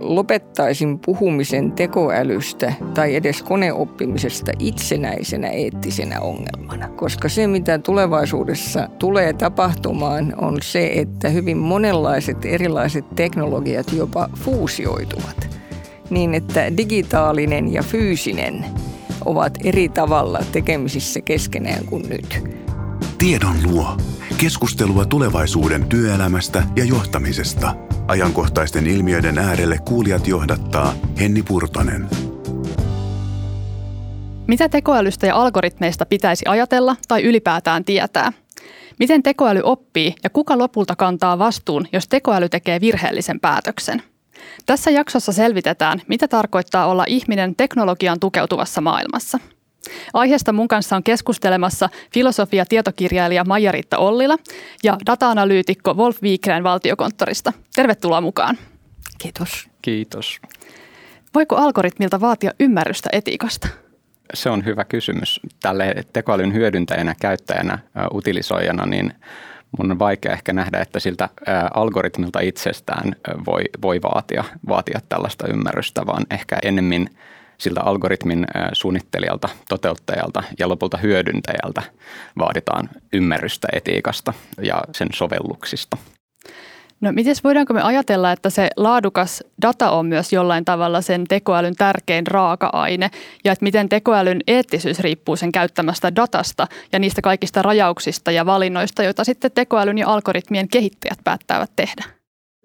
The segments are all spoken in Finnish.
lopettaisin puhumisen tekoälystä tai edes koneoppimisesta itsenäisenä eettisenä ongelmana. Koska se, mitä tulevaisuudessa tulee tapahtumaan, on se, että hyvin monenlaiset erilaiset teknologiat jopa fuusioituvat. Niin, että digitaalinen ja fyysinen ovat eri tavalla tekemisissä keskenään kuin nyt. Tiedon luo. Keskustelua tulevaisuuden työelämästä ja johtamisesta. Ajankohtaisten ilmiöiden äärelle kuulijat johdattaa Henni Purtonen. Mitä tekoälystä ja algoritmeista pitäisi ajatella tai ylipäätään tietää? Miten tekoäly oppii ja kuka lopulta kantaa vastuun, jos tekoäly tekee virheellisen päätöksen? Tässä jaksossa selvitetään, mitä tarkoittaa olla ihminen teknologian tukeutuvassa maailmassa – Aiheesta mun kanssa on keskustelemassa filosofia-tietokirjailija Maija-Riitta Ollila ja data-analyytikko Wolf Wiegrän valtiokonttorista. Tervetuloa mukaan. Kiitos. Kiitos. Voiko algoritmilta vaatia ymmärrystä etiikasta? Se on hyvä kysymys. Tälle tekoälyn hyödyntäjänä, käyttäjänä, utilisoijana, niin mun on vaikea ehkä nähdä, että siltä algoritmilta itsestään voi, voi vaatia, vaatia tällaista ymmärrystä, vaan ehkä ennemmin – siltä algoritmin suunnittelijalta, toteuttajalta ja lopulta hyödyntäjältä vaaditaan ymmärrystä etiikasta ja sen sovelluksista. No miten voidaanko me ajatella, että se laadukas data on myös jollain tavalla sen tekoälyn tärkein raaka-aine ja että miten tekoälyn eettisyys riippuu sen käyttämästä datasta ja niistä kaikista rajauksista ja valinnoista, joita sitten tekoälyn ja algoritmien kehittäjät päättävät tehdä?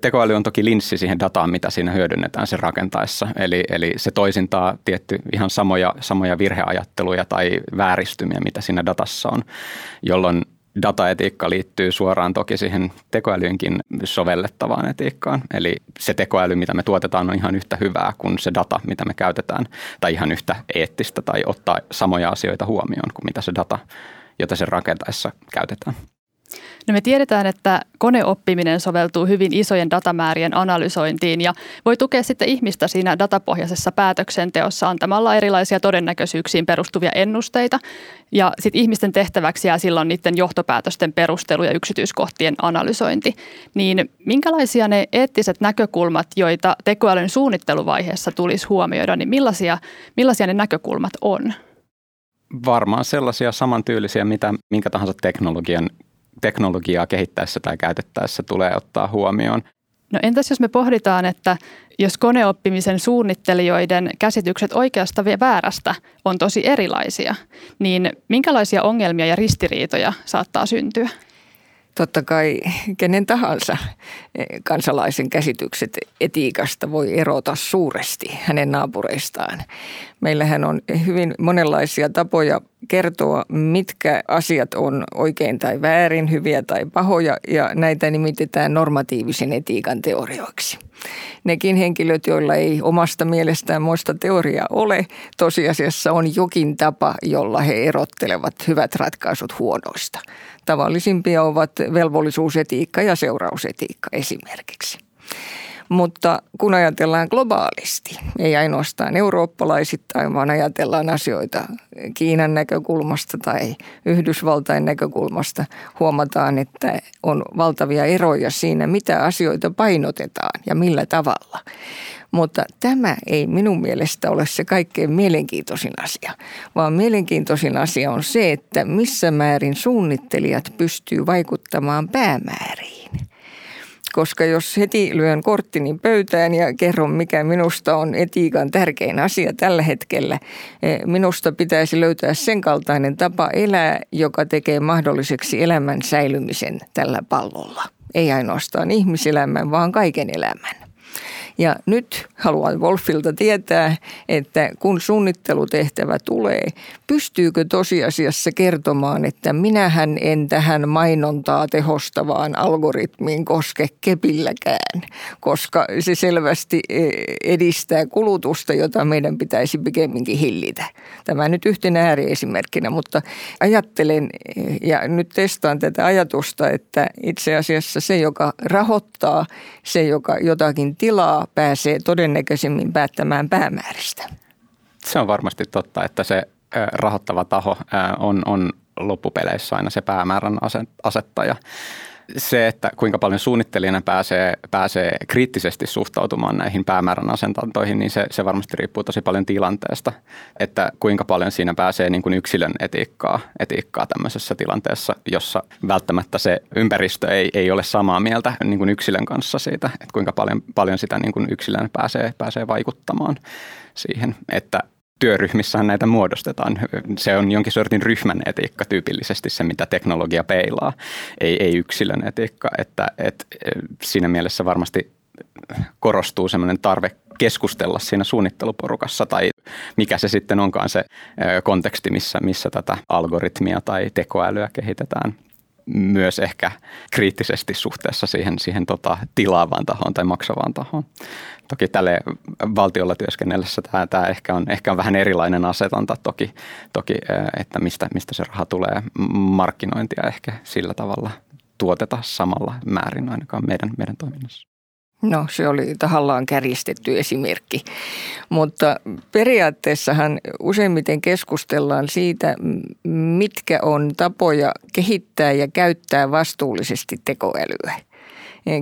Tekoäly on toki linssi siihen dataan, mitä siinä hyödynnetään sen rakentaessa. Eli, eli se toisintaa tietty ihan samoja, samoja virheajatteluja tai vääristymiä, mitä siinä datassa on, jolloin dataetiikka liittyy suoraan toki siihen tekoälynkin sovellettavaan etiikkaan. Eli se tekoäly, mitä me tuotetaan, on ihan yhtä hyvää kuin se data, mitä me käytetään, tai ihan yhtä eettistä tai ottaa samoja asioita huomioon kuin mitä se data, jota sen rakentaessa käytetään. No me tiedetään, että koneoppiminen soveltuu hyvin isojen datamäärien analysointiin ja voi tukea sitten ihmistä siinä datapohjaisessa päätöksenteossa antamalla erilaisia todennäköisyyksiin perustuvia ennusteita. Ja sitten ihmisten tehtäväksi jää silloin niiden johtopäätösten perustelu ja yksityiskohtien analysointi. Niin minkälaisia ne eettiset näkökulmat, joita tekoälyn suunnitteluvaiheessa tulisi huomioida, niin millaisia, millaisia ne näkökulmat on? Varmaan sellaisia samantyylisiä, mitä minkä tahansa teknologian teknologiaa kehittäessä tai käytettäessä tulee ottaa huomioon. No entäs jos me pohditaan, että jos koneoppimisen suunnittelijoiden käsitykset oikeasta ja väärästä on tosi erilaisia, niin minkälaisia ongelmia ja ristiriitoja saattaa syntyä? Totta kai kenen tahansa kansalaisen käsitykset etiikasta voi erota suuresti hänen naapureistaan. Meillähän on hyvin monenlaisia tapoja kertoa, mitkä asiat on oikein tai väärin, hyviä tai pahoja, ja näitä nimitetään normatiivisen etiikan teorioiksi. Nekin henkilöt, joilla ei omasta mielestään muista teoriaa ole, tosiasiassa on jokin tapa, jolla he erottelevat hyvät ratkaisut huonoista. Tavallisimpia ovat velvollisuusetiikka ja seurausetiikka esimerkiksi. Mutta kun ajatellaan globaalisti, ei ainoastaan eurooppalaisittain, vaan ajatellaan asioita Kiinan näkökulmasta tai Yhdysvaltain näkökulmasta, huomataan, että on valtavia eroja siinä, mitä asioita painotetaan ja millä tavalla. Mutta tämä ei minun mielestä ole se kaikkein mielenkiintoisin asia, vaan mielenkiintoisin asia on se, että missä määrin suunnittelijat pystyy vaikuttamaan päämääriin koska jos heti lyön korttini pöytään ja kerron, mikä minusta on etiikan tärkein asia tällä hetkellä, eh, minusta pitäisi löytää sen kaltainen tapa elää, joka tekee mahdolliseksi elämän säilymisen tällä pallolla. Ei ainoastaan ihmiselämän, vaan kaiken elämän. Ja nyt haluan Wolfilta tietää, että kun suunnittelutehtävä tulee, pystyykö tosiasiassa kertomaan, että minähän en tähän mainontaa tehostavaan algoritmiin koske kepilläkään, koska se selvästi e, edistää kulutusta, jota meidän pitäisi pikemminkin hillitä. Tämä nyt yhtenä ääriesimerkkinä, mutta ajattelen e, ja nyt testaan tätä ajatusta, että itse asiassa se, joka rahoittaa, se, joka jotakin tilaa, pääsee todennäköisemmin päättämään päämääristä. Se on varmasti totta, että se rahoittava taho on, on loppupeleissä aina se päämäärän asettaja. Se, että kuinka paljon suunnittelijana pääsee, pääsee kriittisesti suhtautumaan näihin päämäärän asentantoihin, niin se, se varmasti riippuu tosi paljon tilanteesta, että kuinka paljon siinä pääsee niin kuin yksilön etiikkaa, etiikkaa tämmöisessä tilanteessa, jossa välttämättä se ympäristö ei, ei ole samaa mieltä niin kuin yksilön kanssa siitä, että kuinka paljon, paljon sitä niin kuin yksilön pääsee, pääsee vaikuttamaan siihen, että työryhmissähän näitä muodostetaan. Se on jonkin sortin ryhmän etiikka tyypillisesti se, mitä teknologia peilaa, ei, ei yksilön etiikka. Että, että siinä mielessä varmasti korostuu semmoinen tarve keskustella siinä suunnitteluporukassa tai mikä se sitten onkaan se konteksti, missä, missä tätä algoritmia tai tekoälyä kehitetään myös ehkä kriittisesti suhteessa siihen, siihen tota, tilaavaan tahoon tai maksavaan tahoon. Toki tälle valtiolla työskennellessä tämä, tämä ehkä, on, ehkä on vähän erilainen asetanta toki, toki että mistä, mistä se raha tulee. Markkinointia ehkä sillä tavalla tuoteta samalla määrin ainakaan meidän, meidän toiminnassa. No se oli tahallaan kärjistetty esimerkki, mutta periaatteessahan useimmiten keskustellaan siitä, mitkä on tapoja kehittää ja käyttää vastuullisesti tekoälyä.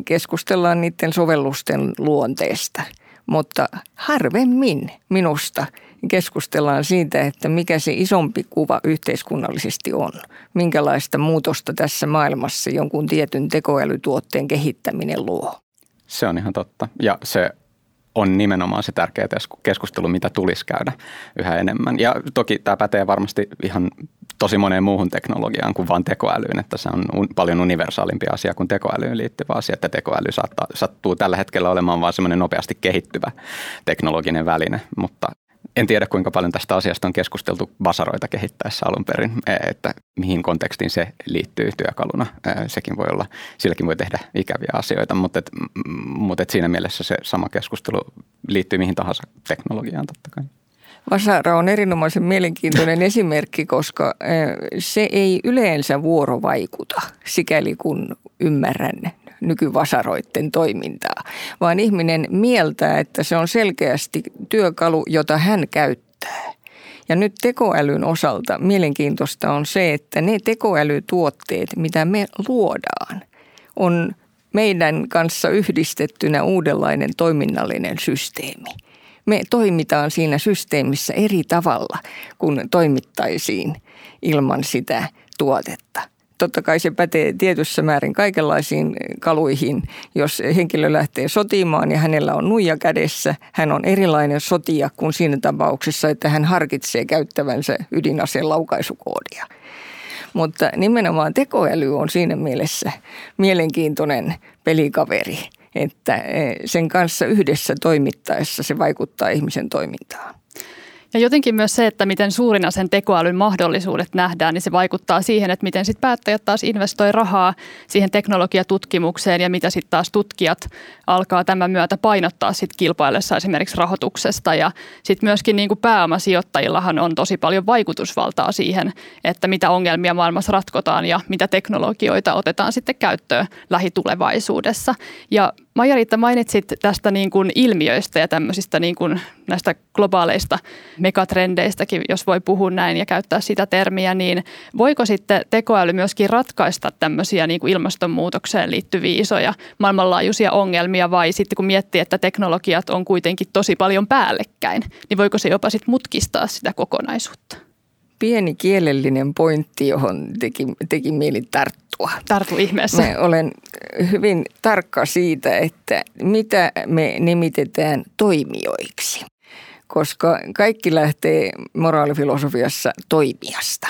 Keskustellaan niiden sovellusten luonteesta, mutta harvemmin minusta keskustellaan siitä, että mikä se isompi kuva yhteiskunnallisesti on. Minkälaista muutosta tässä maailmassa jonkun tietyn tekoälytuotteen kehittäminen luo. Se on ihan totta. Ja se on nimenomaan se tärkeä keskustelu, mitä tulisi käydä yhä enemmän. Ja toki tämä pätee varmasti ihan tosi moneen muuhun teknologiaan kuin vain tekoälyyn, että se on un, paljon universaalimpi asia kuin tekoälyyn liittyvä asia, että tekoäly saattaa, sattuu tällä hetkellä olemaan vain semmoinen nopeasti kehittyvä teknologinen väline, mutta en tiedä, kuinka paljon tästä asiasta on keskusteltu basaroita kehittäessä alun perin, e, että mihin kontekstiin se liittyy työkaluna. E, sekin voi olla, silläkin voi tehdä ikäviä asioita, mutta, et, mutta et siinä mielessä se sama keskustelu liittyy mihin tahansa teknologiaan totta kai. Vasara on erinomaisen mielenkiintoinen esimerkki, koska e, se ei yleensä vuorovaikuta, sikäli kun ymmärrän nykyvasaroiden toimintaa, vaan ihminen mieltää, että se on selkeästi työkalu, jota hän käyttää. Ja nyt tekoälyn osalta mielenkiintoista on se, että ne tekoälytuotteet, mitä me luodaan, on meidän kanssa yhdistettynä uudenlainen toiminnallinen systeemi. Me toimitaan siinä systeemissä eri tavalla kuin toimittaisiin ilman sitä tuotetta totta kai se pätee tietyssä määrin kaikenlaisiin kaluihin. Jos henkilö lähtee sotimaan ja hänellä on nuija kädessä, hän on erilainen sotia kuin siinä tapauksessa, että hän harkitsee käyttävänsä ydinaseen laukaisukoodia. Mutta nimenomaan tekoäly on siinä mielessä mielenkiintoinen pelikaveri, että eh, sen kanssa yhdessä toimittaessa se vaikuttaa ihmisen toimintaan. Ja jotenkin myös se, että miten suurina sen tekoälyn mahdollisuudet nähdään, niin se vaikuttaa siihen, että miten sitten päättäjät taas investoi rahaa siihen teknologiatutkimukseen ja mitä sitten taas tutkijat alkaa tämän myötä painottaa sitten kilpaillessa esimerkiksi rahoituksesta. Ja sitten myöskin niin kuin pääomasijoittajillahan on tosi paljon vaikutusvaltaa siihen, että mitä ongelmia maailmassa ratkotaan ja mitä teknologioita otetaan sitten käyttöön lähitulevaisuudessa. Ja Maija-Riitta mainitsit tästä niin kuin ilmiöistä ja tämmöisistä niin kuin näistä globaaleista megatrendeistäkin, jos voi puhua näin ja käyttää sitä termiä, niin voiko sitten tekoäly myöskin ratkaista tämmöisiä niin kuin ilmastonmuutokseen liittyviä isoja maailmanlaajuisia ongelmia vai sitten kun miettii, että teknologiat on kuitenkin tosi paljon päällekkäin, niin voiko se jopa sitten mutkistaa sitä kokonaisuutta? Pieni kielellinen pointti, johon teki, teki mieli tarttua. Tartu ihmeessä. Mä olen hyvin tarkka siitä, että mitä me nimitetään toimijoiksi, koska kaikki lähtee moraalifilosofiassa toimijasta.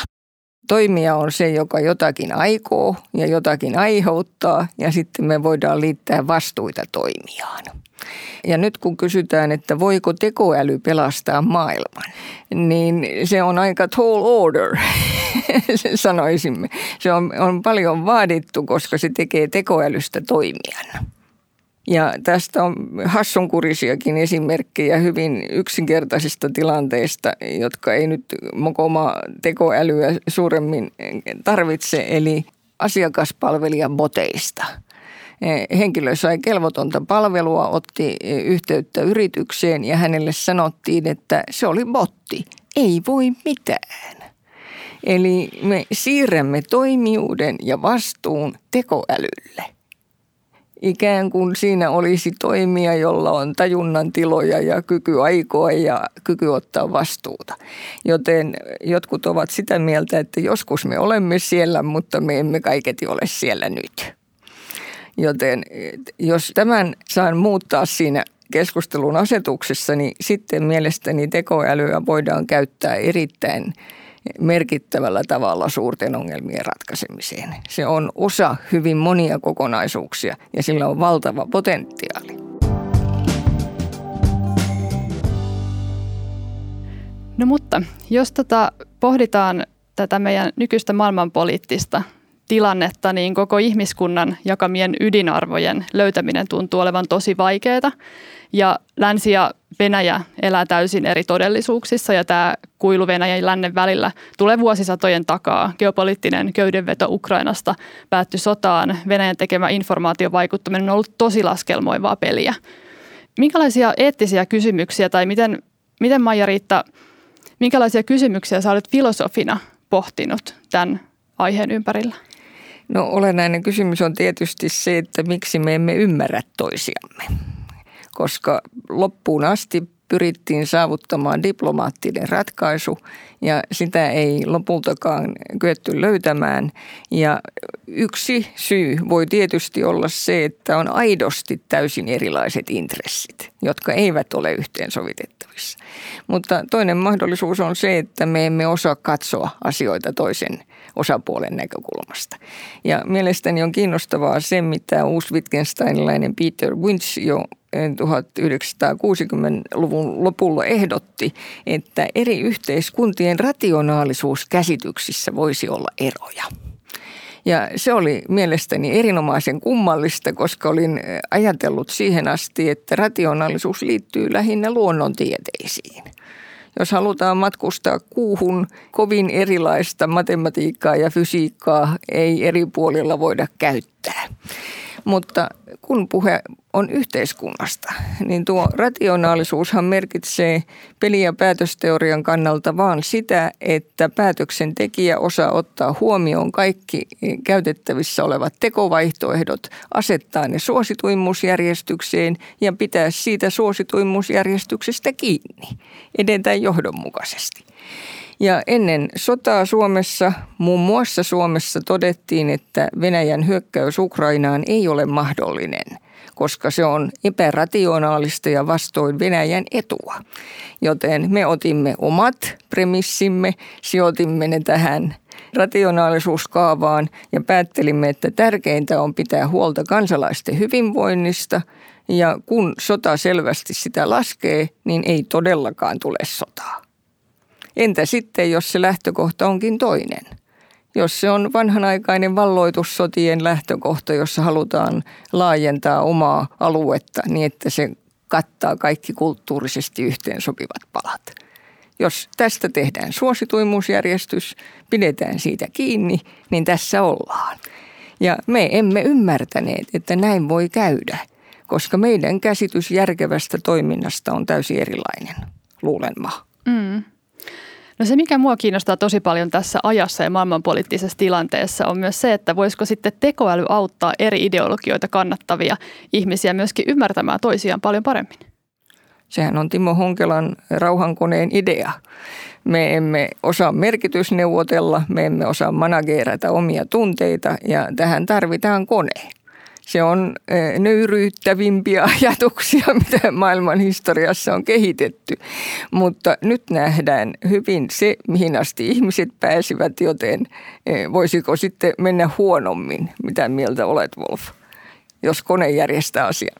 Toimija on se, joka jotakin aikoo ja jotakin aiheuttaa ja sitten me voidaan liittää vastuita toimijaan. Ja nyt kun kysytään, että voiko tekoäly pelastaa maailman, niin se on aika tall order, sanoisimme. Se on, on paljon vaadittu, koska se tekee tekoälystä toimijan. Ja tästä on hassunkurisiakin esimerkkejä hyvin yksinkertaisista tilanteista, jotka ei nyt mokoma tekoälyä suuremmin tarvitse, eli asiakaspalvelijan boteista – henkilö sai kelvotonta palvelua, otti yhteyttä yritykseen ja hänelle sanottiin, että se oli botti. Ei voi mitään. Eli me siirrämme toimijuuden ja vastuun tekoälylle. Ikään kuin siinä olisi toimija, jolla on tajunnan tiloja ja kyky aikoa ja kyky ottaa vastuuta. Joten jotkut ovat sitä mieltä, että joskus me olemme siellä, mutta me emme kaiketi ole siellä nyt. Joten jos tämän saan muuttaa siinä keskustelun asetuksessa, niin sitten mielestäni tekoälyä voidaan käyttää erittäin merkittävällä tavalla suurten ongelmien ratkaisemiseen. Se on osa hyvin monia kokonaisuuksia ja sillä on valtava potentiaali. No mutta jos tota pohditaan tätä meidän nykyistä maailmanpoliittista tilannetta, niin koko ihmiskunnan jakamien ydinarvojen löytäminen tuntuu olevan tosi vaikeaa. Ja Länsi ja Venäjä elää täysin eri todellisuuksissa ja tämä kuilu Venäjän ja lännen välillä tulee vuosisatojen takaa. Geopoliittinen köydenveto Ukrainasta päättyi sotaan. Venäjän tekemä informaatiovaikuttaminen on ollut tosi laskelmoivaa peliä. Minkälaisia eettisiä kysymyksiä tai miten, miten Maija-Riitta, minkälaisia kysymyksiä sä olet filosofina pohtinut tämän aiheen ympärillä? No olennainen kysymys on tietysti se, että miksi me emme ymmärrä toisiamme koska loppuun asti pyrittiin saavuttamaan diplomaattinen ratkaisu ja sitä ei lopultakaan kyetty löytämään. Ja yksi syy voi tietysti olla se, että on aidosti täysin erilaiset intressit, jotka eivät ole yhteensovitettavissa. Mutta toinen mahdollisuus on se, että me emme osaa katsoa asioita toisen osapuolen näkökulmasta. Ja mielestäni on kiinnostavaa se, mitä uusi Wittgensteinilainen Peter Winch jo 1960-luvun lopulla ehdotti, että eri yhteiskuntien rationaalisuuskäsityksissä voisi olla eroja. Ja se oli mielestäni erinomaisen kummallista, koska olin ajatellut siihen asti, että rationaalisuus liittyy lähinnä luonnontieteisiin. Jos halutaan matkustaa kuuhun, kovin erilaista matematiikkaa ja fysiikkaa ei eri puolilla voida käyttää. Mutta kun puhe on yhteiskunnasta, niin tuo rationaalisuushan merkitsee peli- ja päätösteorian kannalta vaan sitä, että päätöksentekijä osaa ottaa huomioon kaikki käytettävissä olevat tekovaihtoehdot, asettaa ne suosituimmuusjärjestykseen ja pitää siitä suosituimmuusjärjestyksestä kiinni, edetään johdonmukaisesti. Ja ennen sotaa Suomessa, muun muassa Suomessa todettiin, että Venäjän hyökkäys Ukrainaan ei ole mahdollinen, koska se on epärationaalista ja vastoin Venäjän etua. Joten me otimme omat premissimme, sijoitimme ne tähän rationaalisuuskaavaan ja päättelimme, että tärkeintä on pitää huolta kansalaisten hyvinvoinnista ja kun sota selvästi sitä laskee, niin ei todellakaan tule sotaa. Entä sitten, jos se lähtökohta onkin toinen? Jos se on vanhanaikainen valloitussotien lähtökohta, jossa halutaan laajentaa omaa aluetta niin, että se kattaa kaikki kulttuurisesti yhteensopivat palat. Jos tästä tehdään suosituimuusjärjestys, pidetään siitä kiinni, niin tässä ollaan. Ja me emme ymmärtäneet, että näin voi käydä, koska meidän käsitys järkevästä toiminnasta on täysin erilainen, luulen mä. Mm. No se, mikä mua kiinnostaa tosi paljon tässä ajassa ja maailmanpoliittisessa tilanteessa on myös se, että voisiko sitten tekoäly auttaa eri ideologioita kannattavia ihmisiä myöskin ymmärtämään toisiaan paljon paremmin. Sehän on Timo Honkelan rauhankoneen idea. Me emme osaa merkitysneuvotella, me emme osaa manageerata omia tunteita ja tähän tarvitaan kone. Se on nöyryyttävimpiä ajatuksia, mitä maailman historiassa on kehitetty. Mutta nyt nähdään hyvin se, mihin asti ihmiset pääsivät, joten voisiko sitten mennä huonommin? Mitä mieltä olet, Wolf, jos kone järjestää asian?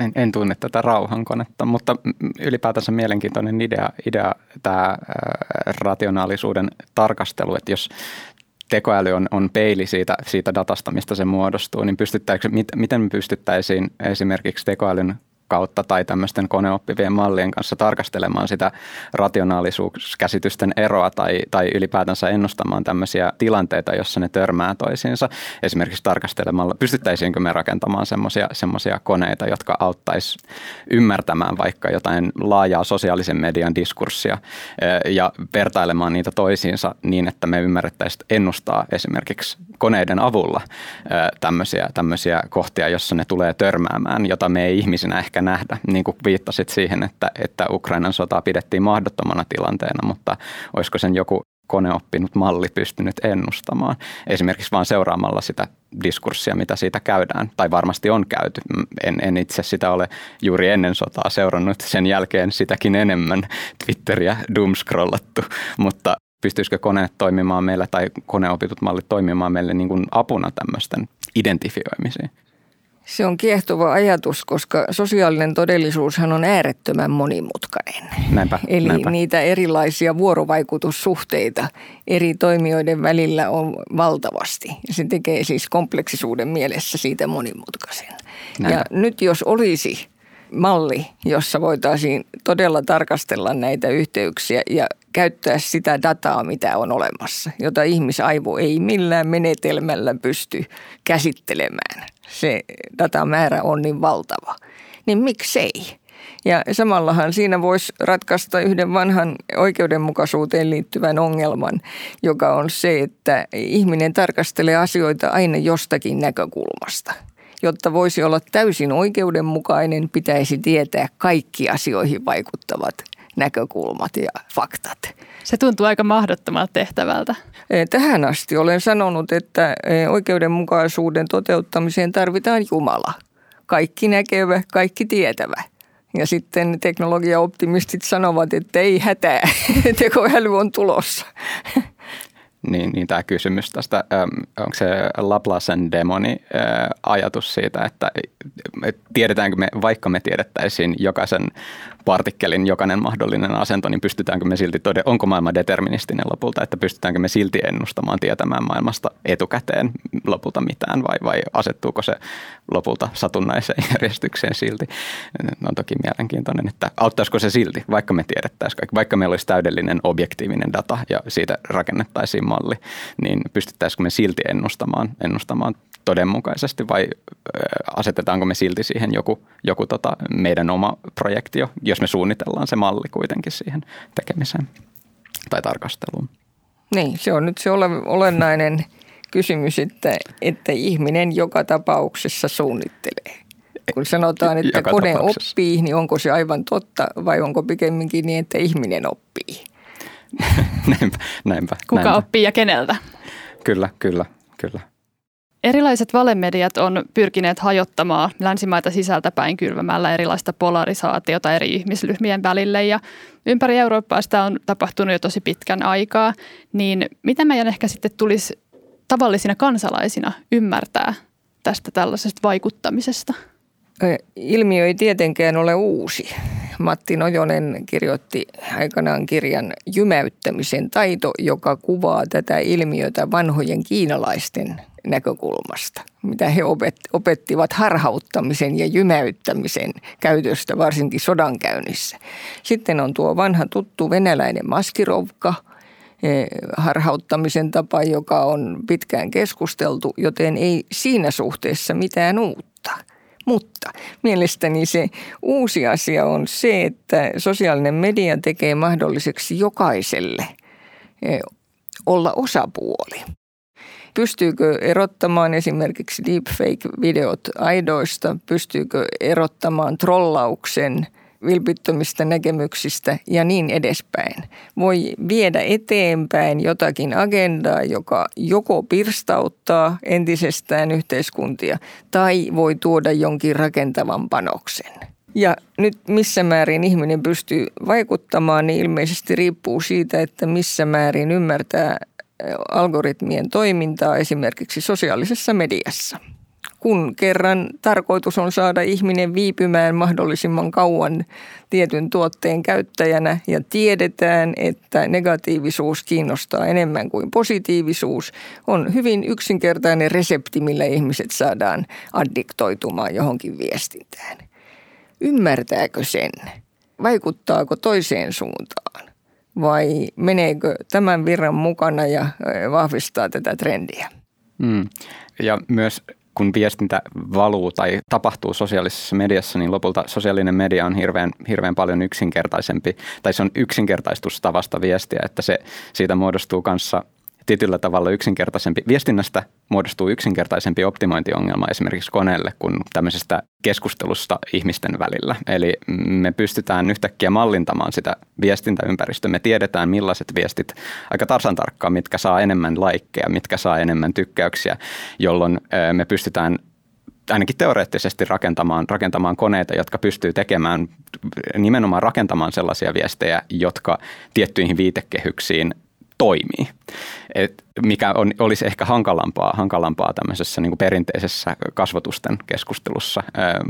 En, en tunne tätä rauhankonetta, mutta ylipäätänsä mielenkiintoinen idea, idea tämä rationaalisuuden tarkastelu, että jos tekoäly on, on peili siitä, siitä datasta, mistä se muodostuu, niin mit, miten me pystyttäisiin esimerkiksi tekoälyn kautta tai tämmöisten koneoppivien mallien kanssa tarkastelemaan sitä rationaalisuuskäsitysten eroa tai, tai ylipäätänsä ennustamaan tämmöisiä tilanteita, jossa ne törmää toisiinsa. Esimerkiksi tarkastelemalla, pystyttäisiinkö me rakentamaan semmoisia koneita, jotka auttaisi ymmärtämään vaikka jotain laajaa sosiaalisen median diskurssia ja vertailemaan niitä toisiinsa niin, että me ymmärrettäisiin ennustaa esimerkiksi koneiden avulla tämmöisiä, tämmöisiä kohtia, jossa ne tulee törmäämään, jota me ei ihmisinä ehkä nähdä. Niin kuin viittasit siihen, että, että Ukrainan sotaa pidettiin mahdottomana tilanteena, mutta olisiko sen joku koneoppinut malli pystynyt ennustamaan. Esimerkiksi vain seuraamalla sitä diskurssia, mitä siitä käydään, tai varmasti on käyty. En, en itse sitä ole juuri ennen sotaa seurannut, sen jälkeen sitäkin enemmän Twitteriä doomscrollattu, mutta pystyisikö koneet toimimaan meillä tai koneopitut mallit toimimaan meille niin kuin apuna tämmöisten identifioimisiin? Se on kiehtova ajatus, koska sosiaalinen todellisuushan on äärettömän monimutkainen. Näinpä, Eli näinpä. niitä erilaisia vuorovaikutussuhteita eri toimijoiden välillä on valtavasti. Se tekee siis kompleksisuuden mielessä siitä monimutkaisen. Näinpä. Ja nyt jos olisi malli, jossa voitaisiin todella tarkastella näitä yhteyksiä ja käyttää sitä dataa, mitä on olemassa, jota ihmisaivo ei millään menetelmällä pysty käsittelemään. Se datamäärä on niin valtava. Niin miksei? Ja samallahan siinä voisi ratkaista yhden vanhan oikeudenmukaisuuteen liittyvän ongelman, joka on se, että ihminen tarkastelee asioita aina jostakin näkökulmasta – jotta voisi olla täysin oikeudenmukainen, pitäisi tietää kaikki asioihin vaikuttavat näkökulmat ja faktat. Se tuntuu aika mahdottomalta tehtävältä. E, tähän asti olen sanonut, että e, oikeudenmukaisuuden toteuttamiseen tarvitaan Jumala. Kaikki näkevä, kaikki tietävä. Ja sitten teknologiaoptimistit sanovat, että ei hätää, tekoäly on tulossa niin, niin tämä kysymys tästä, onko se Laplacen demoni ajatus siitä, että tiedetäänkö me, vaikka me tiedettäisiin jokaisen partikkelin jokainen mahdollinen asento, niin pystytäänkö me silti todella, onko maailma deterministinen lopulta, että pystytäänkö me silti ennustamaan, tietämään maailmasta etukäteen lopulta mitään vai, vai asettuuko se lopulta satunnaiseen järjestykseen silti. No on toki mielenkiintoinen, että auttaisiko se silti, vaikka me tiedettäisiin, vaikka meillä olisi täydellinen objektiivinen data ja siitä rakennettaisiin malli, niin pystyttäisikö me silti ennustamaan, ennustamaan todenmukaisesti vai asetetaanko me silti siihen joku, joku tota meidän oma projektio, jos me suunnitellaan se malli kuitenkin siihen tekemiseen tai tarkasteluun. Niin, se on nyt se olennainen kysymys, että, että ihminen joka tapauksessa suunnittelee. Kun sanotaan, että joka kone oppii, niin onko se aivan totta vai onko pikemminkin niin, että ihminen oppii? näinpä, näinpä. Kuka näinpä. oppii ja keneltä? Kyllä, kyllä, kyllä. Erilaiset valemediat on pyrkineet hajottamaan länsimaita sisältäpäin kylvämällä erilaista polarisaatiota eri ihmisryhmien välille ja ympäri Eurooppaa sitä on tapahtunut jo tosi pitkän aikaa. Niin mitä meidän ehkä sitten tulisi tavallisina kansalaisina ymmärtää tästä tällaisesta vaikuttamisesta? Ilmiö ei tietenkään ole uusi. Matti Nojonen kirjoitti aikanaan kirjan Jymäyttämisen taito, joka kuvaa tätä ilmiötä vanhojen kiinalaisten näkökulmasta, mitä he opettivat harhauttamisen ja jymäyttämisen käytöstä varsinkin sodankäynnissä. Sitten on tuo vanha tuttu venäläinen maskirovka, e, harhauttamisen tapa, joka on pitkään keskusteltu, joten ei siinä suhteessa mitään uutta. Mutta mielestäni se uusi asia on se, että sosiaalinen media tekee mahdolliseksi jokaiselle e, olla osapuoli. Pystyykö erottamaan esimerkiksi deepfake-videot aidoista? Pystyykö erottamaan trollauksen vilpittömistä näkemyksistä ja niin edespäin? Voi viedä eteenpäin jotakin agendaa, joka joko pirstauttaa entisestään yhteiskuntia tai voi tuoda jonkin rakentavan panoksen. Ja nyt missä määrin ihminen pystyy vaikuttamaan, niin ilmeisesti riippuu siitä, että missä määrin ymmärtää algoritmien toimintaa esimerkiksi sosiaalisessa mediassa. Kun kerran tarkoitus on saada ihminen viipymään mahdollisimman kauan tietyn tuotteen käyttäjänä ja tiedetään, että negatiivisuus kiinnostaa enemmän kuin positiivisuus, on hyvin yksinkertainen resepti, millä ihmiset saadaan addiktoitumaan johonkin viestintään. ymmärtääkö sen, vaikuttaako toiseen suuntaan vai meneekö tämän virran mukana ja vahvistaa tätä trendiä. Mm. Ja myös kun viestintä valuu tai tapahtuu sosiaalisessa mediassa, niin lopulta sosiaalinen media on hirveän, hirveän paljon yksinkertaisempi, tai se on yksinkertaistus tavasta viestiä, että se, siitä muodostuu kanssa tietyllä tavalla yksinkertaisempi, viestinnästä muodostuu yksinkertaisempi optimointiongelma esimerkiksi koneelle kuin tämmöisestä keskustelusta ihmisten välillä. Eli me pystytään yhtäkkiä mallintamaan sitä viestintäympäristöä. Me tiedetään millaiset viestit aika tarsan tarkkaan, mitkä saa enemmän laikkeja, mitkä saa enemmän tykkäyksiä, jolloin me pystytään ainakin teoreettisesti rakentamaan, rakentamaan koneita, jotka pystyy tekemään, nimenomaan rakentamaan sellaisia viestejä, jotka tiettyihin viitekehyksiin toimii. Et mikä on, olisi ehkä hankalampaa, hankalampaa tämmöisessä niin perinteisessä kasvatusten keskustelussa.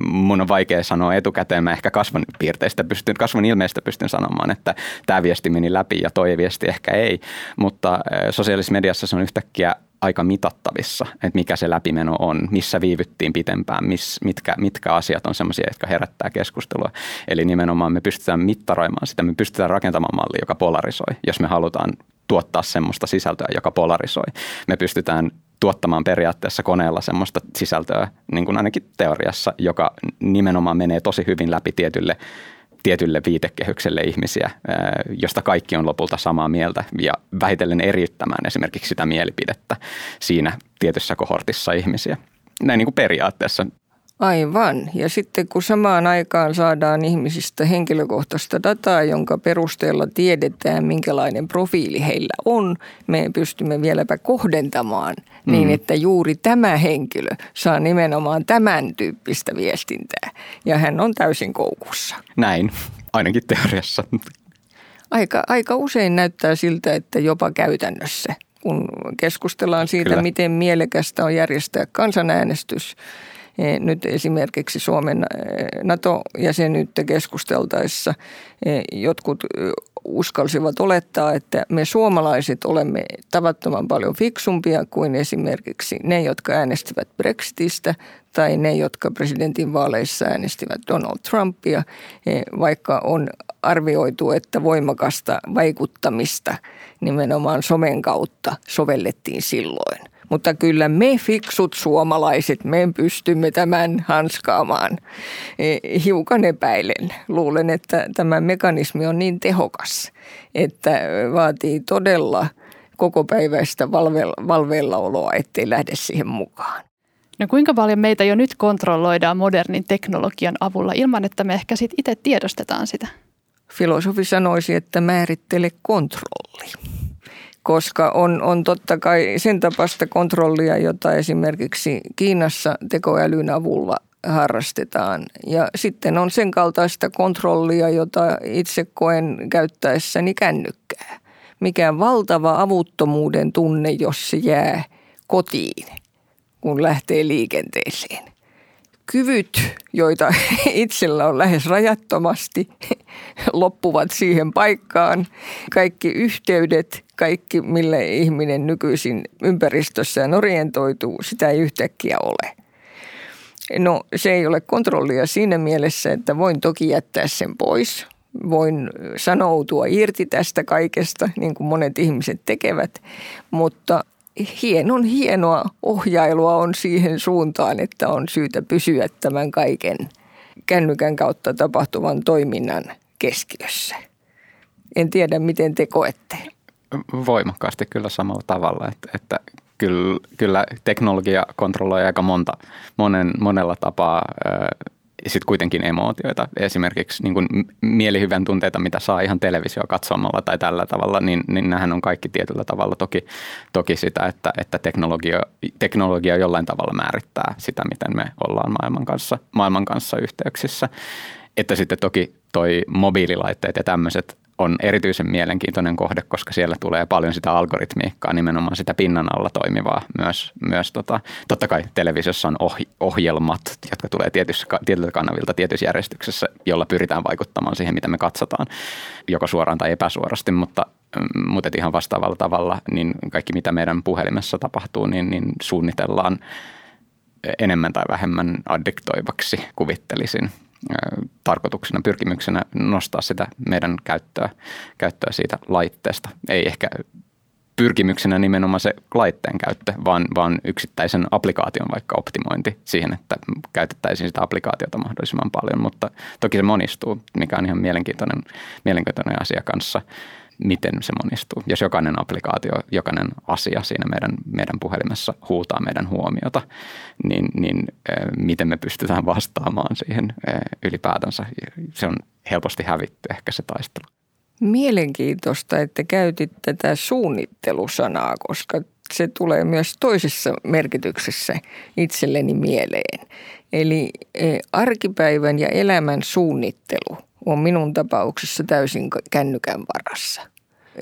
Mun on vaikea sanoa etukäteen, mä ehkä kasvon piirteistä pystyn, kasvon ilmeistä pystyn sanomaan, että tämä viesti meni läpi ja toi viesti ehkä ei, mutta sosiaalisessa mediassa se on yhtäkkiä aika mitattavissa, että mikä se läpimeno on, missä viivyttiin pitempään, miss, mitkä, mitkä asiat on sellaisia, jotka herättää keskustelua. Eli nimenomaan me pystytään mittaroimaan sitä, me pystytään rakentamaan malli, joka polarisoi, jos me halutaan tuottaa semmoista sisältöä, joka polarisoi. Me pystytään tuottamaan periaatteessa koneella semmoista sisältöä, niin kuin ainakin teoriassa, joka nimenomaan menee tosi hyvin läpi tietylle, tietylle viitekehykselle ihmisiä, josta kaikki on lopulta samaa mieltä ja vähitellen eriyttämään esimerkiksi sitä mielipidettä siinä tietyssä kohortissa ihmisiä. Näin niin kuin periaatteessa Aivan. Ja sitten kun samaan aikaan saadaan ihmisistä henkilökohtaista dataa, jonka perusteella tiedetään, minkälainen profiili heillä on, me pystymme vieläpä kohdentamaan mm. niin, että juuri tämä henkilö saa nimenomaan tämän tyyppistä viestintää. Ja hän on täysin koukussa. Näin, ainakin teoriassa. Aika, aika usein näyttää siltä, että jopa käytännössä, kun keskustellaan siitä, Kyllä. miten mielekästä on järjestää kansanäänestys – nyt esimerkiksi Suomen eh, NATO-jäsenyyttä keskusteltaessa eh, jotkut uskalsivat olettaa, että me suomalaiset olemme tavattoman paljon fiksumpia kuin esimerkiksi ne, jotka äänestivät Brexitistä tai ne, jotka presidentin vaaleissa äänestivät Donald Trumpia, vaikka on arvioitu, että voimakasta vaikuttamista nimenomaan somen kautta sovellettiin silloin. Mutta kyllä me fiksut suomalaiset, me pystymme tämän hanskaamaan e, hiukan epäilen. Luulen, että tämä mekanismi on niin tehokas, että vaatii todella kokopäiväistä valveillaoloa, ettei lähde siihen mukaan. No kuinka paljon meitä jo nyt kontrolloidaan modernin teknologian avulla ilman, että me ehkä sit itse tiedostetaan sitä? Filosofi sanoisi, että määrittele kontrolli koska on, on totta kai sen tapasta kontrollia, jota esimerkiksi Kiinassa tekoälyn avulla harrastetaan. Ja sitten on sen kaltaista kontrollia, jota itse koen käyttäessäni kännykkää. Mikä valtava avuttomuuden tunne, jos se jää kotiin, kun lähtee liikenteeseen kyvyt, joita itsellä on lähes rajattomasti, loppuvat siihen paikkaan. Kaikki yhteydet, kaikki mille ihminen nykyisin ympäristössään orientoituu, sitä ei yhtäkkiä ole. No se ei ole kontrollia siinä mielessä, että voin toki jättää sen pois. Voin sanoutua irti tästä kaikesta, niin kuin monet ihmiset tekevät, mutta hienon hienoa ohjailua on siihen suuntaan, että on syytä pysyä tämän kaiken kännykän kautta tapahtuvan toiminnan keskiössä. En tiedä, miten te koette. Voimakkaasti kyllä samalla tavalla, että, että kyllä, kyllä teknologia kontrolloi aika monta, monen, monella tapaa sitten kuitenkin emootioita, esimerkiksi niin kuin mielihyvän tunteita, mitä saa ihan televisio katsomalla tai tällä tavalla, niin, niin nämähän on kaikki tietyllä tavalla toki, toki sitä, että, että teknologia, teknologia jollain tavalla määrittää sitä, miten me ollaan maailman kanssa, maailman kanssa yhteyksissä. Että sitten toki toi mobiililaitteet ja tämmöiset on erityisen mielenkiintoinen kohde, koska siellä tulee paljon sitä algoritmiikkaa, nimenomaan sitä pinnan alla toimivaa. Myös, myös tota, totta kai televisiossa on ohi, ohjelmat, jotka tulee tietyssä, tietyiltä kanavilta tietyssä järjestyksessä, jolla pyritään vaikuttamaan siihen, mitä me katsotaan, joko suoraan tai epäsuorasti, mutta mm, mutta ihan vastaavalla tavalla, niin kaikki mitä meidän puhelimessa tapahtuu, niin, niin suunnitellaan enemmän tai vähemmän addiktoivaksi, kuvittelisin. Tarkoituksena, pyrkimyksenä nostaa sitä meidän käyttöä, käyttöä siitä laitteesta. Ei ehkä pyrkimyksenä nimenomaan se laitteen käyttö, vaan, vaan yksittäisen applikaation vaikka optimointi siihen, että käytettäisiin sitä applikaatiota mahdollisimman paljon, mutta toki se monistuu, mikä on ihan mielenkiintoinen, mielenkiintoinen asia kanssa miten se monistuu. Jos jokainen applikaatio, jokainen asia siinä meidän, meidän puhelimessa huutaa meidän huomiota, niin, niin miten me pystytään vastaamaan siihen ylipäätänsä. Se on helposti hävitty ehkä se taistelu. Mielenkiintoista, että käytit tätä suunnittelusanaa, koska se tulee myös toisessa merkityksessä itselleni mieleen. Eli arkipäivän ja elämän suunnittelu on minun tapauksessa täysin kännykän varassa.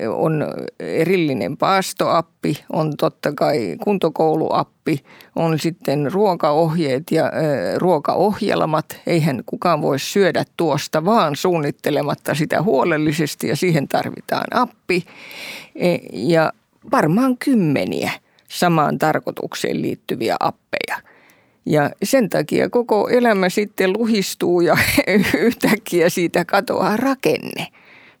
On erillinen paastoappi, on totta kai kuntokouluappi, on sitten ruokaohjeet ja ruokaohjelmat. Eihän kukaan voi syödä tuosta vaan suunnittelematta sitä huolellisesti ja siihen tarvitaan appi. E, ja varmaan kymmeniä samaan tarkoitukseen liittyviä appeja – ja sen takia koko elämä sitten luhistuu ja yhtäkkiä siitä katoaa rakenne,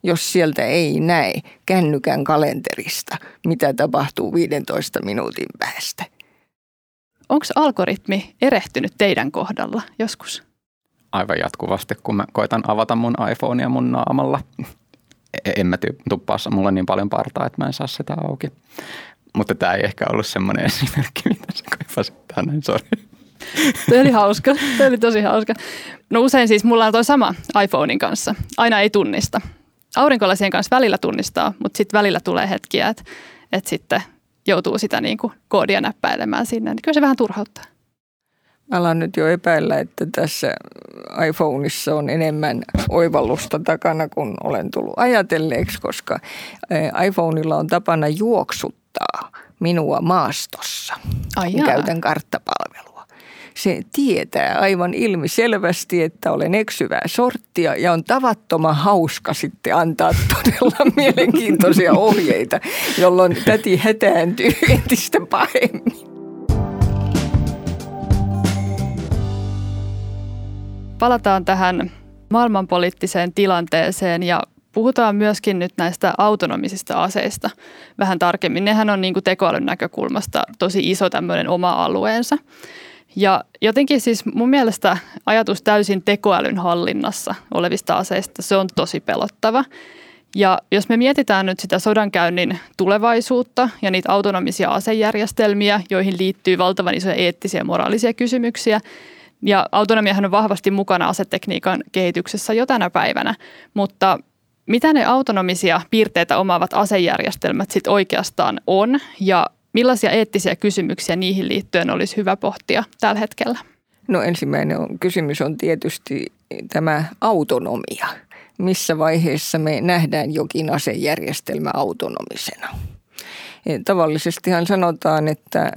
jos sieltä ei näe kännykän kalenterista, mitä tapahtuu 15 minuutin päästä. Onko algoritmi erehtynyt teidän kohdalla joskus? Aivan jatkuvasti, kun mä koitan avata mun iPhonea mun naamalla. E-, en mä tuppaassa mulla niin paljon partaa, että mä en saa sitä auki. Mutta tämä ei ehkä ollut semmoinen esimerkki, mitä se kaipasi näin, sori. Toi oli hauska. Toi oli tosi hauska. No usein siis mulla on toi sama iPhonein kanssa. Aina ei tunnista. Aurinkolasien kanssa välillä tunnistaa, mutta sitten välillä tulee hetkiä, että, että sitten joutuu sitä niin kuin koodia näppäilemään sinne. Niin kyllä se vähän turhauttaa. Mä alan nyt jo epäillä, että tässä iPhoneissa on enemmän oivallusta takana, kun olen tullut ajatelleeksi, koska iPhoneilla on tapana juoksuttaa minua maastossa. Ai Käytän karttapalvelua se tietää aivan ilmiselvästi, että olen eksyvää sorttia ja on tavattoman hauska sitten antaa todella mielenkiintoisia ohjeita, jolloin täti hätääntyy entistä pahemmin. Palataan tähän maailmanpoliittiseen tilanteeseen ja puhutaan myöskin nyt näistä autonomisista aseista vähän tarkemmin. Nehän on niin kuin tekoälyn näkökulmasta tosi iso tämmöinen oma alueensa. Ja jotenkin siis mun mielestä ajatus täysin tekoälyn hallinnassa olevista aseista, se on tosi pelottava. Ja jos me mietitään nyt sitä sodankäynnin tulevaisuutta ja niitä autonomisia asejärjestelmiä, joihin liittyy valtavan isoja eettisiä ja moraalisia kysymyksiä, ja autonomiahan on vahvasti mukana asetekniikan kehityksessä jo tänä päivänä, mutta mitä ne autonomisia piirteitä omaavat asejärjestelmät sitten oikeastaan on ja Millaisia eettisiä kysymyksiä niihin liittyen olisi hyvä pohtia tällä hetkellä? No ensimmäinen on, kysymys on tietysti tämä autonomia. Missä vaiheessa me nähdään jokin asejärjestelmä autonomisena? E, tavallisestihan sanotaan, että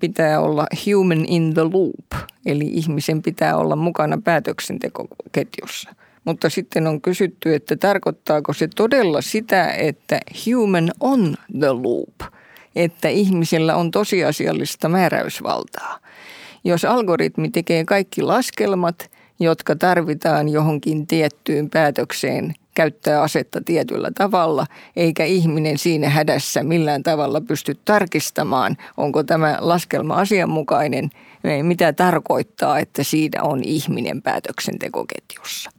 pitää olla human in the loop, eli ihmisen pitää olla mukana päätöksentekoketjussa. Mutta sitten on kysytty, että tarkoittaako se todella sitä, että human on the loop – että ihmisellä on tosiasiallista määräysvaltaa. Jos algoritmi tekee kaikki laskelmat, jotka tarvitaan johonkin tiettyyn päätökseen käyttää asetta tietyllä tavalla, eikä ihminen siinä hädässä millään tavalla pysty tarkistamaan, onko tämä laskelma asianmukainen, mitä tarkoittaa, että siinä on ihminen päätöksentekoketjussa.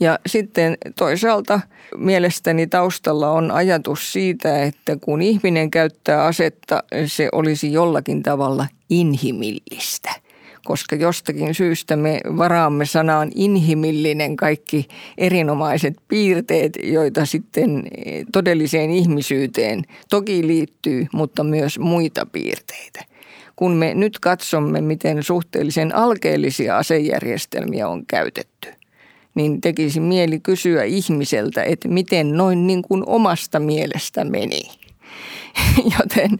Ja sitten toisaalta mielestäni taustalla on ajatus siitä, että kun ihminen käyttää asetta, se olisi jollakin tavalla inhimillistä. Koska jostakin syystä me varaamme sanaan inhimillinen kaikki erinomaiset piirteet, joita sitten todelliseen ihmisyyteen toki liittyy, mutta myös muita piirteitä kun me nyt katsomme, miten suhteellisen alkeellisia asejärjestelmiä on käytetty – niin tekisi mieli kysyä ihmiseltä, että miten noin niin kuin omasta mielestä meni. Joten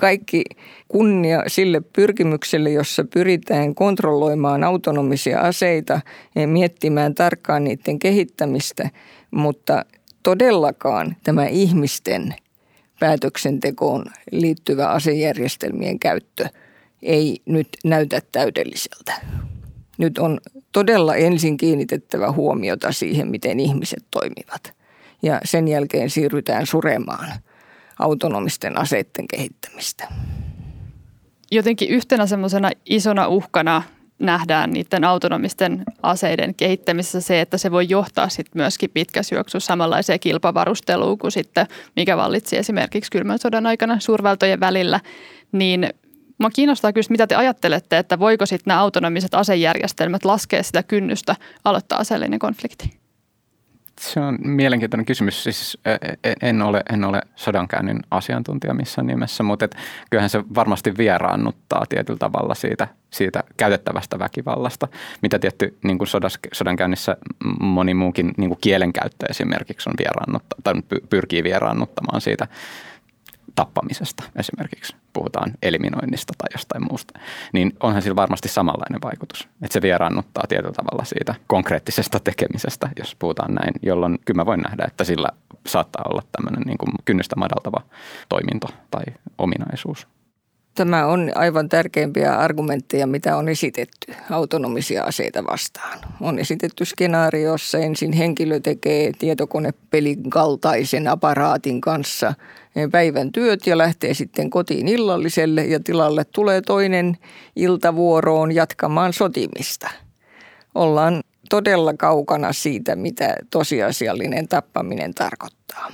kaikki kunnia sille pyrkimykselle, jossa pyritään kontrolloimaan autonomisia aseita ja miettimään tarkkaan niiden kehittämistä, mutta todellakaan tämä ihmisten päätöksentekoon liittyvä asejärjestelmien käyttö ei nyt näytä täydelliseltä. Nyt on todella ensin kiinnitettävä huomiota siihen, miten ihmiset toimivat. Ja sen jälkeen siirrytään suremaan autonomisten aseiden kehittämistä. Jotenkin yhtenä semmoisena isona uhkana nähdään niiden autonomisten aseiden kehittämisessä se, että se voi johtaa sitten myöskin pitkäsyöksyssä samanlaiseen kilpavarusteluun kuin sitten, mikä vallitsi esimerkiksi kylmän sodan aikana suurvaltojen välillä, niin Mua kiinnostaa kyllä, mitä te ajattelette, että voiko sitten nämä autonomiset asejärjestelmät laskea sitä kynnystä aloittaa aseellinen konflikti? Se on mielenkiintoinen kysymys. Siis en ole, en ole sodankäynnin asiantuntija missään nimessä, mutta et kyllähän se varmasti vieraannuttaa tietyllä tavalla siitä, siitä käytettävästä väkivallasta, mitä tietty niin kuin sodas, sodankäynnissä moni muukin niin kuin kielenkäyttö esimerkiksi on vieraannutta, tai pyrkii vieraannuttamaan siitä tappamisesta esimerkiksi, puhutaan eliminoinnista tai jostain muusta, niin onhan sillä varmasti samanlainen vaikutus. Että se vieraannuttaa tietyllä tavalla siitä konkreettisesta tekemisestä, jos puhutaan näin, jolloin kyllä mä voin nähdä, että sillä saattaa olla tämmöinen niin kuin kynnystä madaltava toiminto tai ominaisuus. Tämä on aivan tärkeimpiä argumentteja, mitä on esitetty autonomisia aseita vastaan. On esitetty skenaariossa ensin henkilö tekee tietokonepelin kaltaisen aparaatin kanssa päivän työt ja lähtee sitten kotiin illalliselle ja tilalle tulee toinen iltavuoroon jatkamaan sotimista. Ollaan todella kaukana siitä, mitä tosiasiallinen tappaminen tarkoittaa.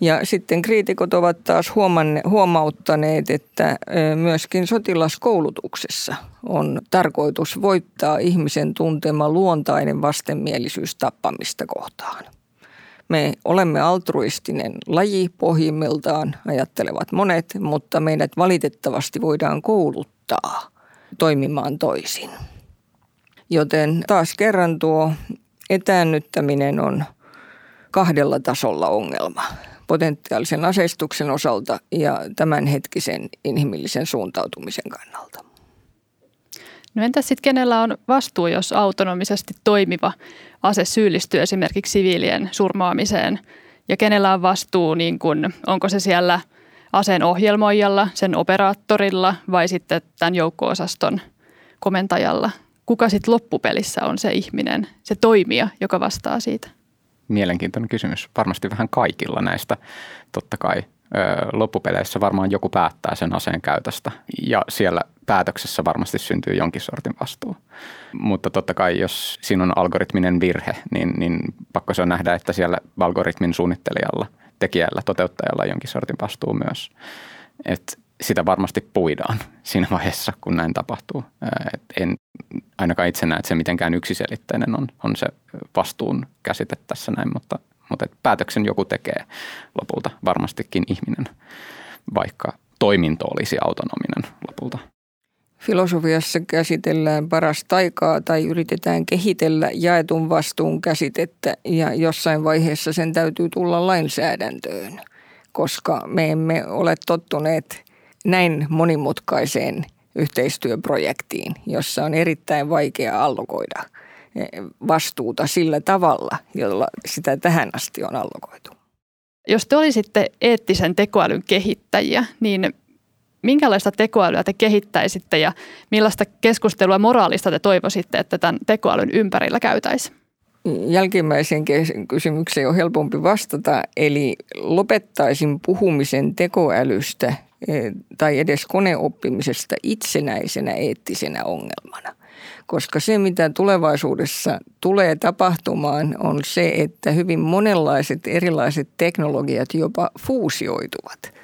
Ja sitten kriitikot ovat taas huomanne, huomauttaneet, että myöskin sotilaskoulutuksessa on tarkoitus voittaa ihmisen tuntema luontainen vastenmielisyys tappamista kohtaan. Me olemme altruistinen laji pohjimmiltaan, ajattelevat monet, mutta meidät valitettavasti voidaan kouluttaa toimimaan toisin. Joten taas kerran tuo etäännyttäminen on kahdella tasolla ongelma potentiaalisen aseistuksen osalta ja tämänhetkisen inhimillisen suuntautumisen kannalta. No entä sitten kenellä on vastuu, jos autonomisesti toimiva ase syyllistyy esimerkiksi siviilien surmaamiseen? Ja kenellä on vastuu, niin kun, onko se siellä aseen ohjelmoijalla, sen operaattorilla vai sitten tämän joukko-osaston komentajalla? Kuka sitten loppupelissä on se ihminen, se toimija, joka vastaa siitä? mielenkiintoinen kysymys. Varmasti vähän kaikilla näistä totta kai loppupeleissä varmaan joku päättää sen aseen käytöstä ja siellä päätöksessä varmasti syntyy jonkin sortin vastuu. Mutta totta kai jos siinä on algoritminen virhe, niin, niin pakko se on nähdä, että siellä algoritmin suunnittelijalla, tekijällä, toteuttajalla on jonkin sortin vastuu myös. Et sitä varmasti puidaan siinä vaiheessa, kun näin tapahtuu. Et en ainakaan itse näe, että se mitenkään yksiselitteinen on, on se vastuun käsite tässä näin, mutta, mutta et päätöksen joku tekee lopulta varmastikin ihminen, vaikka toiminto olisi autonominen lopulta. Filosofiassa käsitellään parasta aikaa tai yritetään kehitellä jaetun vastuun käsitettä ja jossain vaiheessa sen täytyy tulla lainsäädäntöön, koska me emme ole tottuneet näin monimutkaiseen yhteistyöprojektiin, jossa on erittäin vaikea allokoida eh, vastuuta sillä tavalla, jolla sitä tähän asti on allokoitu. Jos te olisitte eettisen tekoälyn kehittäjiä, niin minkälaista tekoälyä te kehittäisitte ja millaista keskustelua moraalista te toivoisitte, että tämän tekoälyn ympärillä käytäisiin? Jälkimmäiseen kysymykseen on helpompi vastata, eli lopettaisin puhumisen tekoälystä Eh, tai edes koneoppimisesta itsenäisenä eettisenä ongelmana. Koska se, mitä tulevaisuudessa tulee tapahtumaan, on se, että hyvin monenlaiset erilaiset teknologiat jopa fuusioituvat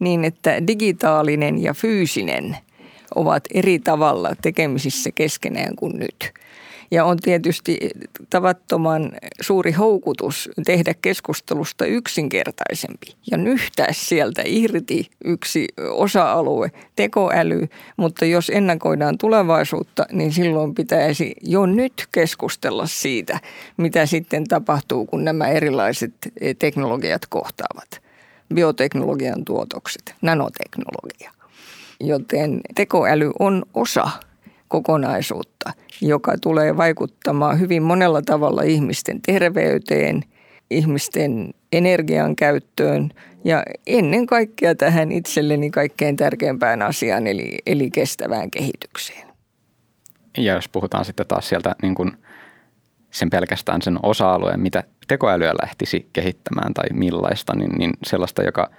niin, että digitaalinen ja fyysinen ovat eri tavalla tekemisissä keskenään kuin nyt. Ja on tietysti tavattoman suuri houkutus tehdä keskustelusta yksinkertaisempi ja nyhtää sieltä irti yksi osa-alue, tekoäly. Mutta jos ennakoidaan tulevaisuutta, niin silloin pitäisi jo nyt keskustella siitä, mitä sitten tapahtuu, kun nämä erilaiset teknologiat kohtaavat. Bioteknologian tuotokset, nanoteknologia. Joten tekoäly on osa kokonaisuutta, joka tulee vaikuttamaan hyvin monella tavalla ihmisten terveyteen, ihmisten energian käyttöön ja ennen kaikkea tähän itselleni kaikkein tärkeimpään asiaan eli, eli kestävään kehitykseen. Ja jos puhutaan sitten taas sieltä niin kuin sen pelkästään sen osa-alueen, mitä tekoälyä lähtisi kehittämään tai millaista, niin, niin sellaista, joka –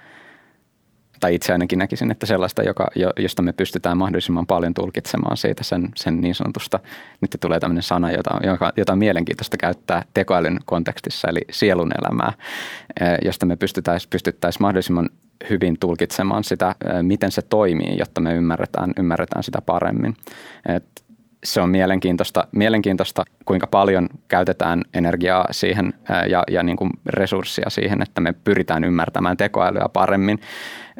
tai itse ainakin näkisin, että sellaista, joka, josta me pystytään mahdollisimman paljon tulkitsemaan siitä sen, sen niin sanotusta, nyt tulee tämmöinen sana, jota, jota, jota on mielenkiintoista käyttää tekoälyn kontekstissa, eli sielun elämää, josta me pystyttäisiin pystyttäisi mahdollisimman hyvin tulkitsemaan sitä, miten se toimii, jotta me ymmärretään, ymmärretään sitä paremmin. Et se on mielenkiintoista, mielenkiintoista, kuinka paljon käytetään energiaa siihen ja, ja niin kuin resurssia siihen, että me pyritään ymmärtämään tekoälyä paremmin,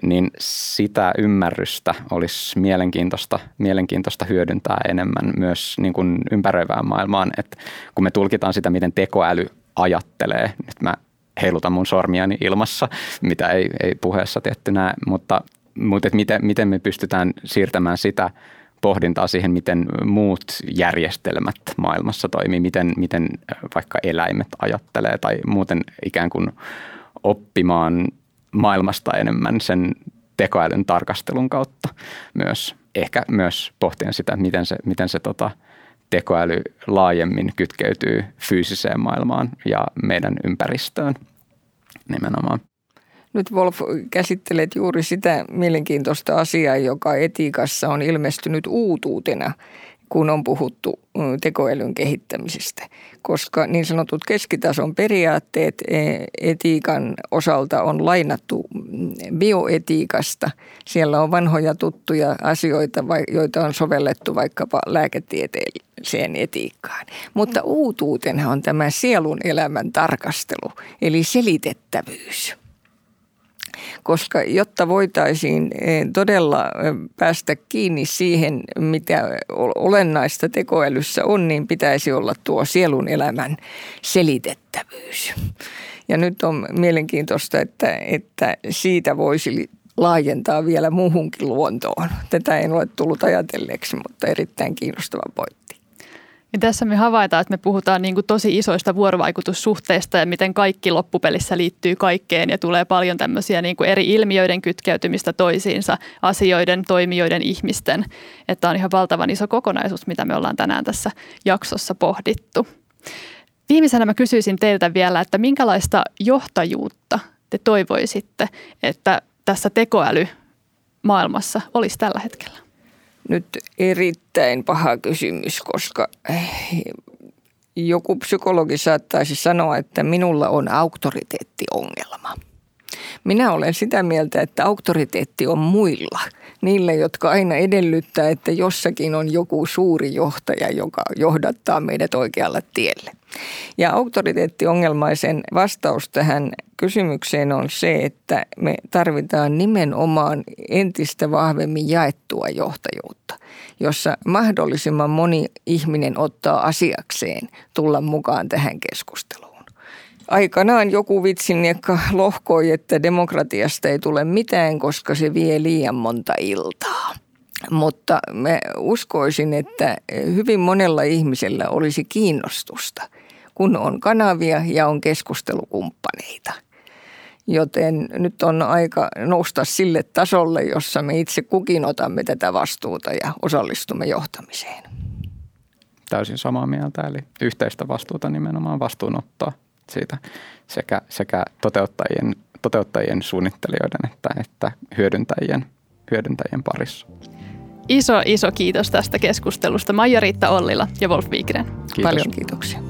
niin sitä ymmärrystä olisi mielenkiintoista, mielenkiintoista hyödyntää enemmän myös niin kuin ympäröivään maailmaan. Et kun me tulkitaan sitä, miten tekoäly ajattelee, nyt mä heilutan mun sormiani ilmassa, mitä ei, ei puheessa tietty näe, mutta, mutta miten, miten me pystytään siirtämään sitä – pohdintaa siihen, miten muut järjestelmät maailmassa toimii, miten, miten vaikka eläimet ajattelee tai muuten ikään kuin oppimaan maailmasta enemmän sen tekoälyn tarkastelun kautta myös. Ehkä myös pohtien sitä, miten se, miten se tota, tekoäly laajemmin kytkeytyy fyysiseen maailmaan ja meidän ympäristöön nimenomaan. Nyt Wolf käsittelet juuri sitä mielenkiintoista asiaa, joka etiikassa on ilmestynyt uutuutena, kun on puhuttu tekoälyn kehittämisestä. Koska niin sanotut keskitason periaatteet e, etiikan osalta on lainattu bioetiikasta. Siellä on vanhoja tuttuja asioita, joita on sovellettu vaikkapa lääketieteelliseen etiikkaan. Mutta uutuutena on tämä sielun elämän tarkastelu, eli selitettävyys koska jotta voitaisiin eh, todella eh, päästä kiinni siihen, mitä olennaista tekoälyssä on, niin pitäisi olla tuo sielun elämän selitettävyys. Ja nyt on mielenkiintoista, että, että siitä voisi laajentaa vielä muuhunkin luontoon. Tätä en ole tullut ajatelleeksi, mutta erittäin kiinnostava pointti. Ja tässä me havaitaan, että me puhutaan niin kuin tosi isoista vuorovaikutussuhteista ja miten kaikki loppupelissä liittyy kaikkeen ja tulee paljon tämmöisiä niin kuin eri ilmiöiden kytkeytymistä toisiinsa, asioiden, toimijoiden, ihmisten. Että on ihan valtavan iso kokonaisuus, mitä me ollaan tänään tässä jaksossa pohdittu. Viimeisenä mä kysyisin teiltä vielä, että minkälaista johtajuutta te toivoisitte, että tässä tekoälymaailmassa olisi tällä hetkellä? Nyt erittäin paha kysymys, koska eh, joku psykologi saattaisi sanoa, että minulla on auktoriteettiongelma. Minä olen sitä mieltä, että auktoriteetti on muilla, niillä, jotka aina edellyttää, että jossakin on joku suuri johtaja, joka johdattaa meidät oikealle tielle. Ja auktoriteettiongelmaisen vastaus tähän kysymykseen on se, että me tarvitaan nimenomaan entistä vahvemmin jaettua johtajuutta, jossa mahdollisimman moni ihminen ottaa asiakseen tulla mukaan tähän keskusteluun. Aikanaan joku vitsinniekka lohkoi, että demokratiasta ei tule mitään, koska se vie liian monta iltaa. Mutta mä uskoisin, että hyvin monella ihmisellä olisi kiinnostusta, kun on kanavia ja on keskustelukumppaneita. Joten nyt on aika nousta sille tasolle, jossa me itse kukin otamme tätä vastuuta ja osallistumme johtamiseen. Täysin samaa mieltä, eli yhteistä vastuuta nimenomaan vastuunottoa siitä sekä, sekä toteuttajien, toteuttajien, suunnittelijoiden että, että hyödyntäjien, hyödyntäjien parissa. Iso, iso kiitos tästä keskustelusta Maija-Riitta Ollila ja Wolf Wigren. Kiitos. Paljon kiitoksia.